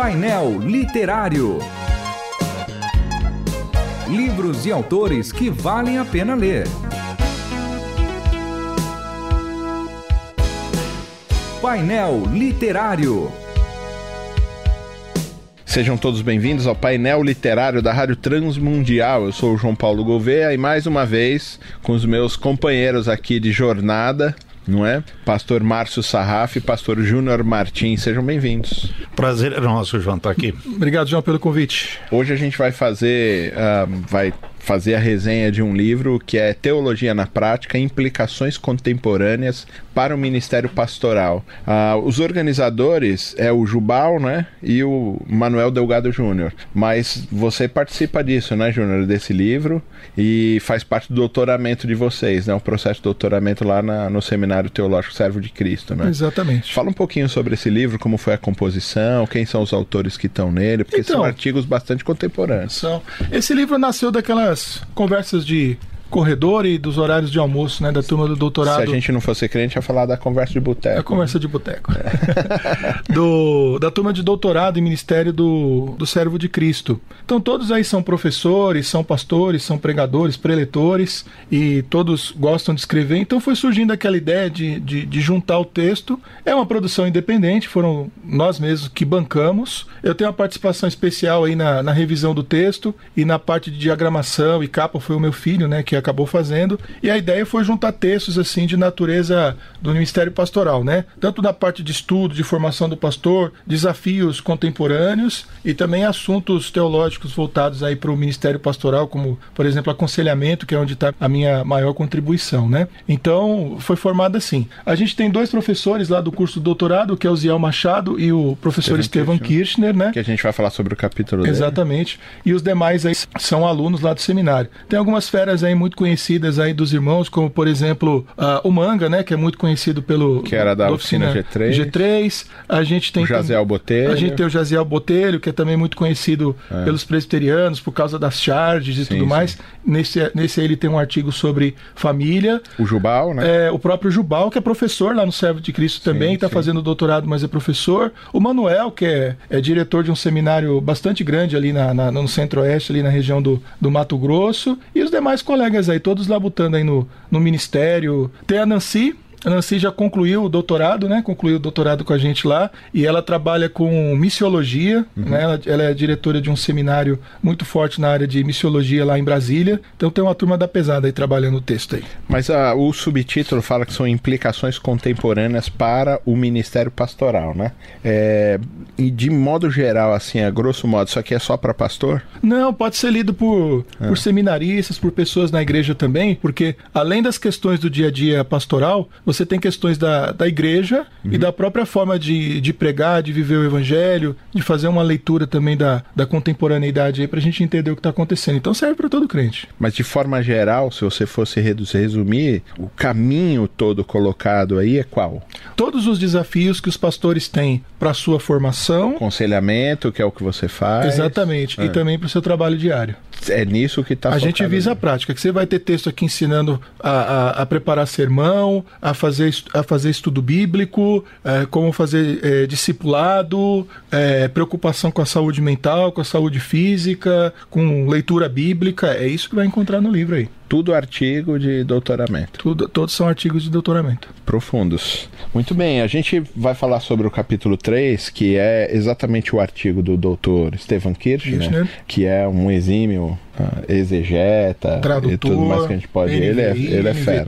Painel Literário. Livros e autores que valem a pena ler. Painel Literário. Sejam todos bem-vindos ao painel literário da Rádio Transmundial. Eu sou o João Paulo Gouveia e mais uma vez com os meus companheiros aqui de jornada, não é? Pastor Márcio Sarraf e Pastor Júnior Martins, sejam bem-vindos. Prazer é nosso, João, estar aqui. Obrigado, João, pelo convite. Hoje a gente vai fazer, uh, vai fazer a resenha de um livro que é Teologia na Prática: Implicações Contemporâneas para o Ministério Pastoral. Uh, os organizadores é o Jubal, né, e o Manuel Delgado Júnior. Mas você participa disso, né, Júnior, desse livro e faz parte do doutoramento de vocês, né, o processo de doutoramento lá na, no Seminário Teológico Servo de Cristo, né? Exatamente. Fala um pouquinho sobre esse livro, como foi a composição, quem são os autores que estão nele, porque então, são artigos bastante contemporâneos. São. Esse livro nasceu daquelas conversas de corredor e dos horários de almoço, né, da turma do doutorado. Se a gente não fosse crente, ia falar da conversa de boteco. A conversa de boteco. É. do, da turma de doutorado e ministério do, do servo de Cristo. Então todos aí são professores, são pastores, são pregadores, preletores e todos gostam de escrever. Então foi surgindo aquela ideia de, de, de juntar o texto. É uma produção independente, foram nós mesmos que bancamos. Eu tenho uma participação especial aí na, na revisão do texto e na parte de diagramação e capa foi o meu filho, né, que acabou fazendo. E a ideia foi juntar textos assim de natureza do Ministério Pastoral, né? Tanto da parte de estudo, de formação do pastor, desafios contemporâneos e também assuntos teológicos voltados aí para o Ministério Pastoral, como, por exemplo, aconselhamento, que é onde está a minha maior contribuição, né? Então, foi formada assim. A gente tem dois professores lá do curso do doutorado, que é o Ziel Machado e o professor Estevam Kirchner, né? Que a gente vai falar sobre o capítulo dele. Exatamente. E os demais aí são alunos lá do seminário. Tem algumas férias aí muito muito conhecidas aí dos irmãos, como por exemplo uh, o Manga, né, que é muito conhecido pelo que era da oficina, oficina G3. G3. A gente tem o Jaziel Botelho. A gente tem o Jaziel Botelho, que é também muito conhecido é. pelos presbiterianos por causa das charges e sim, tudo mais. Sim. Nesse nesse aí ele tem um artigo sobre família. O Jubal, né? É, o próprio Jubal, que é professor lá no Servo de Cristo também, está fazendo doutorado, mas é professor. O Manuel, que é, é diretor de um seminário bastante grande ali na, na no Centro-Oeste, ali na região do, do Mato Grosso. E os demais colegas colegas aí, todos labutando aí no, no ministério. Tem a Nancy, a Nancy já concluiu o doutorado, né? Concluiu o doutorado com a gente lá e ela trabalha com missiologia, uhum. né? Ela, ela, é diretora de um seminário muito forte na área de missiologia lá em Brasília. Então tem uma turma da pesada aí trabalhando o texto aí. Mas uh, o subtítulo fala que são implicações contemporâneas para o ministério pastoral, né? É, e de modo geral, assim, a grosso modo, isso aqui é só para pastor? Não, pode ser lido por, ah. por seminaristas, por pessoas na igreja também, porque além das questões do dia a dia pastoral, você tem questões da, da igreja uhum. e da própria forma de, de pregar, de viver o evangelho, de fazer uma leitura também da, da contemporaneidade aí para a gente entender o que está acontecendo. Então serve para todo crente. Mas de forma geral, se você fosse resumir, o caminho todo colocado aí é qual? Todos os desafios que os pastores têm para sua formação. Aconselhamento, que é o que você faz. Exatamente. É. E também para o seu trabalho diário. É nisso que está A gente visa a prática, que você vai ter texto aqui ensinando a, a, a preparar sermão, a fazer, a fazer estudo bíblico, é, como fazer é, discipulado, é, preocupação com a saúde mental, com a saúde física, com leitura bíblica. É isso que vai encontrar no livro aí. Tudo artigo de doutoramento. Tudo, todos são artigos de doutoramento. Profundos. Muito bem, a gente vai falar sobre o capítulo 3, que é exatamente o artigo do doutor Stephen Kirchner, Kirchner. que é um exímio exegeta Tradutor, e tudo mais que a gente pode. NVI, ele é, ele é fera.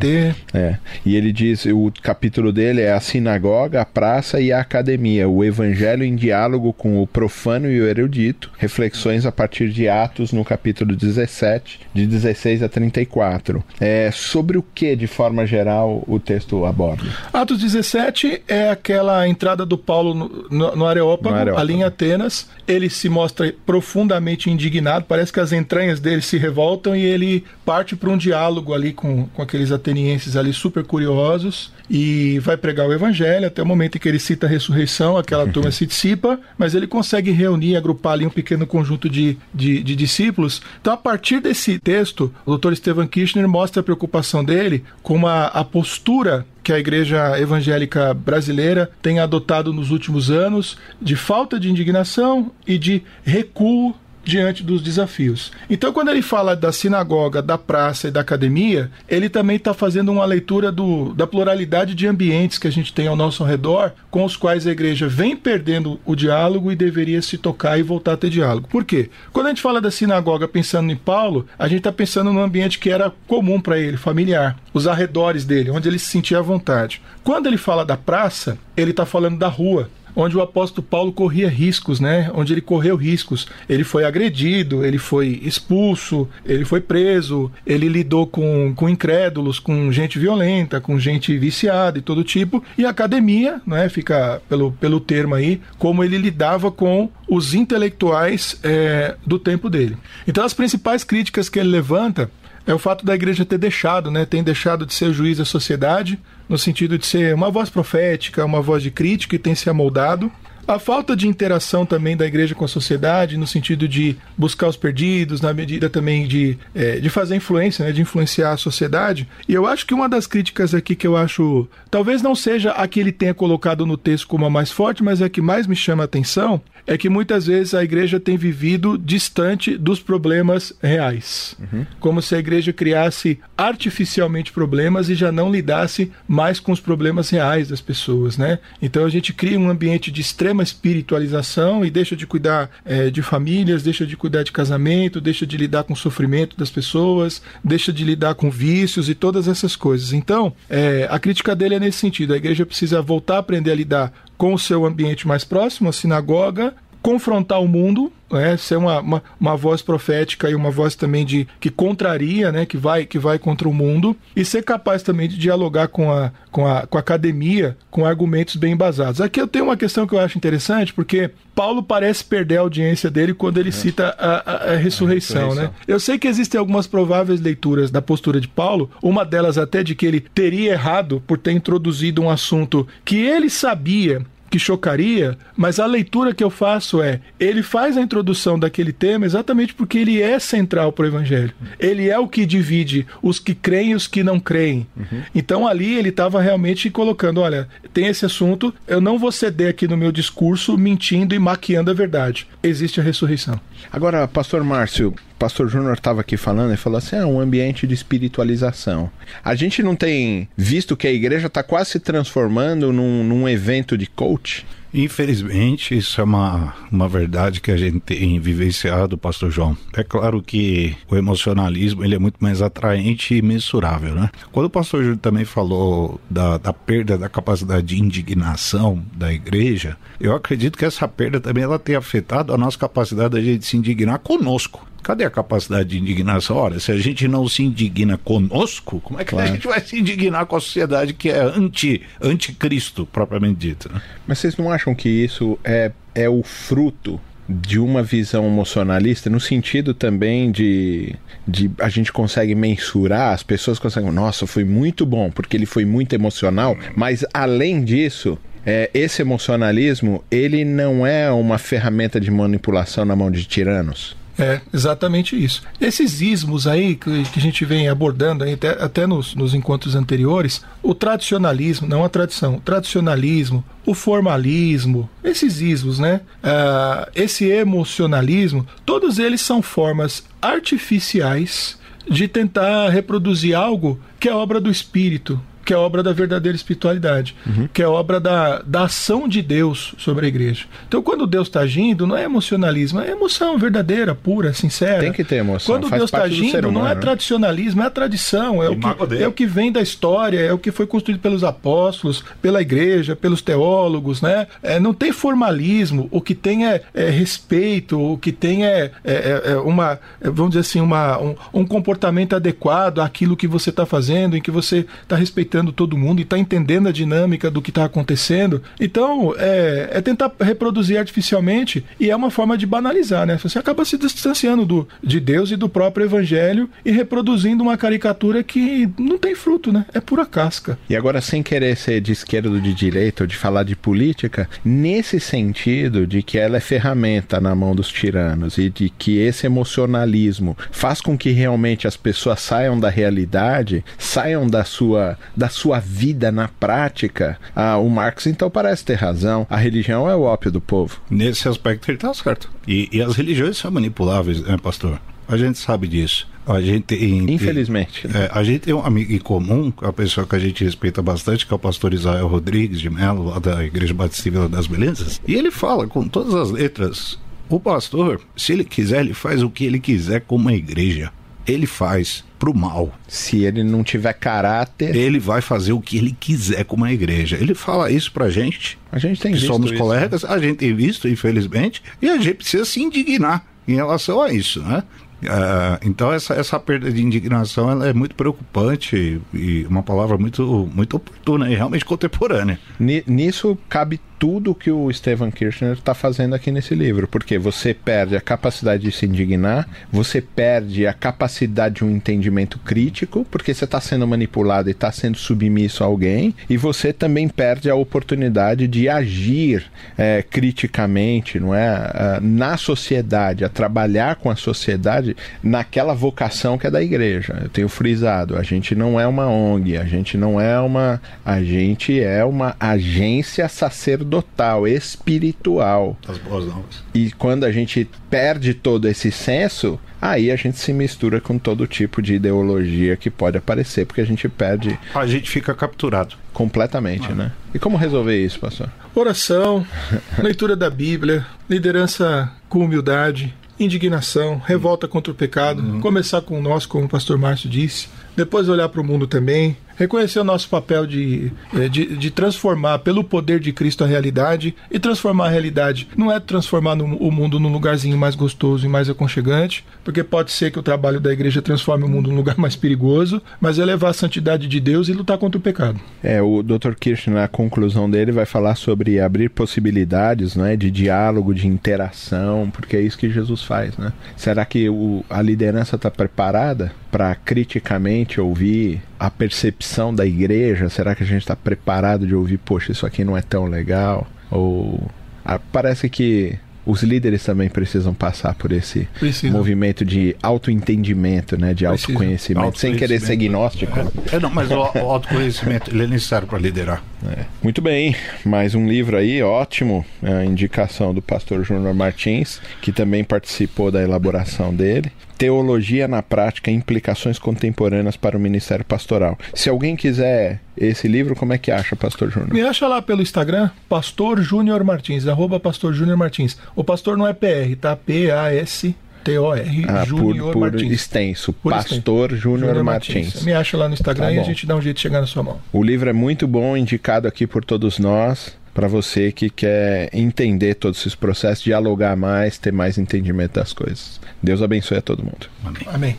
É. E ele diz: o capítulo dele é a sinagoga, a praça e a academia, o evangelho em diálogo com o profano e o erudito, reflexões a partir de Atos no capítulo 17, de 16 a 34. É, sobre o que, de forma geral, o texto aborda? Atos 17 é aquela entrada do Paulo no, no, no Areópago, no ali em Atenas. Ele se mostra profundamente indignado, parece que as entranhas dele se revoltam e ele parte para um diálogo ali com, com aqueles atenienses ali super curiosos e vai pregar o evangelho até o momento em que ele cita a ressurreição, aquela turma se dissipa, mas ele consegue reunir, agrupar ali um pequeno conjunto de, de, de discípulos. Então, a partir desse texto, o Dr. Stephen Kirchner mostra a preocupação dele com a, a postura que a igreja evangélica brasileira tem adotado nos últimos anos de falta de indignação e de recuo diante dos desafios. Então, quando ele fala da sinagoga, da praça e da academia, ele também está fazendo uma leitura do, da pluralidade de ambientes que a gente tem ao nosso redor, com os quais a igreja vem perdendo o diálogo e deveria se tocar e voltar a ter diálogo. Por quê? Quando a gente fala da sinagoga pensando em Paulo, a gente está pensando num ambiente que era comum para ele, familiar, os arredores dele, onde ele se sentia à vontade. Quando ele fala da praça, ele está falando da rua, onde o apóstolo Paulo corria riscos, né? Onde ele correu riscos. Ele foi agredido, ele foi expulso, ele foi preso, ele lidou com, com incrédulos, com gente violenta, com gente viciada e todo tipo. E a academia, né? Fica pelo, pelo termo aí, como ele lidava com os intelectuais é, do tempo dele. Então, as principais críticas que ele levanta é o fato da igreja ter deixado, né, tem deixado de ser juiz da sociedade, no sentido de ser uma voz profética, uma voz de crítica e tem se amoldado. A falta de interação também da igreja com a sociedade, no sentido de buscar os perdidos, na medida também de, é, de fazer influência, né, de influenciar a sociedade. E eu acho que uma das críticas aqui que eu acho, talvez não seja a que ele tenha colocado no texto como a mais forte, mas é a que mais me chama a atenção, é que muitas vezes a igreja tem vivido distante dos problemas reais. Uhum. Como se a igreja criasse artificialmente problemas e já não lidasse mais com os problemas reais das pessoas, né? Então a gente cria um ambiente de extrema espiritualização e deixa de cuidar é, de famílias, deixa de cuidar de casamento, deixa de lidar com o sofrimento das pessoas, deixa de lidar com vícios e todas essas coisas. Então, é, a crítica dele é nesse sentido. A igreja precisa voltar a aprender a lidar com o seu ambiente mais próximo, a sinagoga, confrontar o mundo, né, ser uma, uma, uma, voz profética e uma voz também de que contraria, né, que vai que vai contra o mundo e ser capaz também de dialogar com a, com a, com a academia com argumentos bem embasados. Aqui eu tenho uma questão que eu acho interessante porque Paulo parece perder a audiência dele quando ele é. cita a, a, a, ressurreição, a, ressurreição, né? Eu sei que existem algumas prováveis leituras da postura de Paulo, uma delas até de que ele teria errado por ter introduzido um assunto que ele sabia que chocaria, mas a leitura que eu faço é: ele faz a introdução daquele tema exatamente porque ele é central para o evangelho. Ele é o que divide os que creem e os que não creem. Uhum. Então ali ele estava realmente colocando: olha, tem esse assunto, eu não vou ceder aqui no meu discurso mentindo e maquiando a verdade. Existe a ressurreição. Agora, pastor Márcio, pastor Júnior estava aqui falando e falou assim: é um ambiente de espiritualização. A gente não tem visto que a igreja está quase se transformando num, num evento de coach? Infelizmente, isso é uma, uma verdade que a gente tem vivenciado, pastor João. É claro que o emocionalismo ele é muito mais atraente e mensurável, né? Quando o pastor Júlio também falou da, da perda da capacidade de indignação da igreja, eu acredito que essa perda também ela tem afetado a nossa capacidade de a gente se indignar conosco. Cadê a capacidade de indignação? Olha, se a gente não se indigna conosco, como é que claro. a gente vai se indignar com a sociedade que é anti, anticristo, propriamente dito? Né? Mas vocês não acham que isso é, é o fruto de uma visão emocionalista, no sentido também de, de a gente consegue mensurar, as pessoas conseguem, nossa, foi muito bom, porque ele foi muito emocional, mas além disso, é, esse emocionalismo, ele não é uma ferramenta de manipulação na mão de tiranos? É, exatamente isso. Esses ismos aí que, que a gente vem abordando aí, até, até nos, nos encontros anteriores, o tradicionalismo, não a tradição, o tradicionalismo, o formalismo, esses ismos, né? Uh, esse emocionalismo, todos eles são formas artificiais de tentar reproduzir algo que é obra do espírito, que é obra da verdadeira espiritualidade, uhum. que é obra da, da ação de Deus sobre a igreja. Então, quando Deus está agindo, não é emocionalismo, é emoção verdadeira, pura, sincera. Tem que ter emoção. Quando Deus está agindo, não é tradicionalismo, é a tradição, é o, que, é o que vem da história, é o que foi construído pelos apóstolos, pela igreja, pelos teólogos, né? É, não tem formalismo, o que tem é, é respeito, o que tem é, é, é, é uma, vamos dizer assim, uma, um, um comportamento adequado àquilo que você está fazendo, em que você está respeitando respeitando todo mundo e está entendendo a dinâmica do que está acontecendo. Então, é, é, tentar reproduzir artificialmente e é uma forma de banalizar, né? Você acaba se distanciando do, de Deus e do próprio Evangelho e reproduzindo uma caricatura que não tem fruto, né? É pura casca. E agora, sem querer ser de esquerda ou de direita ou de falar de política, nesse sentido de que ela é ferramenta na mão dos tiranos e de que esse emocionalismo faz com que realmente as pessoas saiam da realidade, saiam da sua da sua vida na prática, ah, o Marx então parece ter razão. A religião é o ópio do povo. Nesse aspecto ele está certo. E, e as religiões são manipuláveis, né, pastor? A gente sabe disso. A gente, Infelizmente. É, a gente tem um amigo em comum, a pessoa que a gente respeita bastante, que é o pastor Israel Rodrigues de Mello, lá da Igreja Batista Vila das Belezas. E ele fala com todas as letras: o pastor, se ele quiser, ele faz o que ele quiser com uma igreja. Ele faz pro mal. Se ele não tiver caráter. Ele vai fazer o que ele quiser com uma igreja. Ele fala isso pra gente. A gente tem que visto somos isso, colegas, a gente tem visto, infelizmente, e a gente precisa se indignar em relação a isso, né? Uh, então essa, essa perda de indignação ela é muito preocupante e uma palavra muito, muito oportuna e realmente contemporânea. Nisso cabe tudo que o Stephen Kirchner está fazendo aqui nesse livro, porque você perde a capacidade de se indignar, você perde a capacidade de um entendimento crítico, porque você está sendo manipulado e está sendo submisso a alguém, e você também perde a oportunidade de agir é, criticamente, não é, na sociedade, a trabalhar com a sociedade naquela vocação que é da igreja. Eu tenho frisado, a gente não é uma ONG, a gente não é uma, a gente é uma agência sacerdotal sacerdotal, espiritual. As boas novas. E quando a gente perde todo esse senso, aí a gente se mistura com todo tipo de ideologia que pode aparecer, porque a gente perde. A gente fica capturado. Completamente, ah. né? E como resolver isso, pastor? Oração, leitura da Bíblia, liderança com humildade, indignação, revolta contra o pecado, uhum. começar com nós, como o pastor Márcio disse, depois olhar para o mundo também, reconhecer o nosso papel de, eh, de, de, transformar pelo poder de Cristo a realidade e transformar a realidade não é transformar no, o mundo num lugarzinho mais gostoso e mais aconchegante, porque pode ser que o trabalho da igreja transforme o mundo num lugar mais perigoso, mas é levar a santidade de Deus e lutar contra o pecado. É, o Dr. Kirsch, na conclusão dele, vai falar sobre abrir possibilidades né, de diálogo, de interação, porque é isso que Jesus faz. Né? Será que o, a liderança está preparada para criticamente ouvir a percepção da igreja? Será que a gente está preparado de ouvir, poxa, isso aqui não é tão legal? Ou ah, parece que os líderes também precisam passar por esse precisam. movimento de autoentendimento, né, de autoconhecimento, autoconhecimento, sem querer ser gnóstico. É, é não, mas o, o autoconhecimento ele é necessário para liderar. É. Muito bem, mais um livro aí, ótimo, a indicação do pastor Júnior Martins, que também participou da elaboração dele. Teologia na Prática, Implicações Contemporâneas para o Ministério Pastoral. Se alguém quiser esse livro, como é que acha, Pastor Júnior? Me acha lá pelo Instagram, Pastor Júnior Martins, arroba Pastor Júnior Martins. O pastor não é PR, tá? P-A-S. T-O-R ah, Júnior por, por extenso, por Pastor Júnior Martins. Martins. Me acha lá no Instagram tá e a gente dá um jeito de chegar na sua mão. O livro é muito bom, indicado aqui por todos nós para você que quer entender todos esses processos, dialogar mais, ter mais entendimento das coisas. Deus abençoe a todo mundo. Amém. Amém.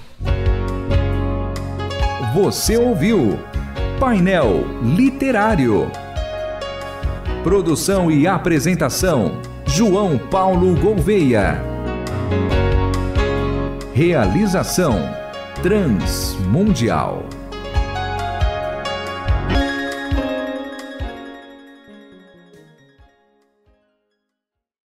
Você ouviu Painel Literário. Produção e apresentação: João Paulo Gouveia. Realização: Transmundial.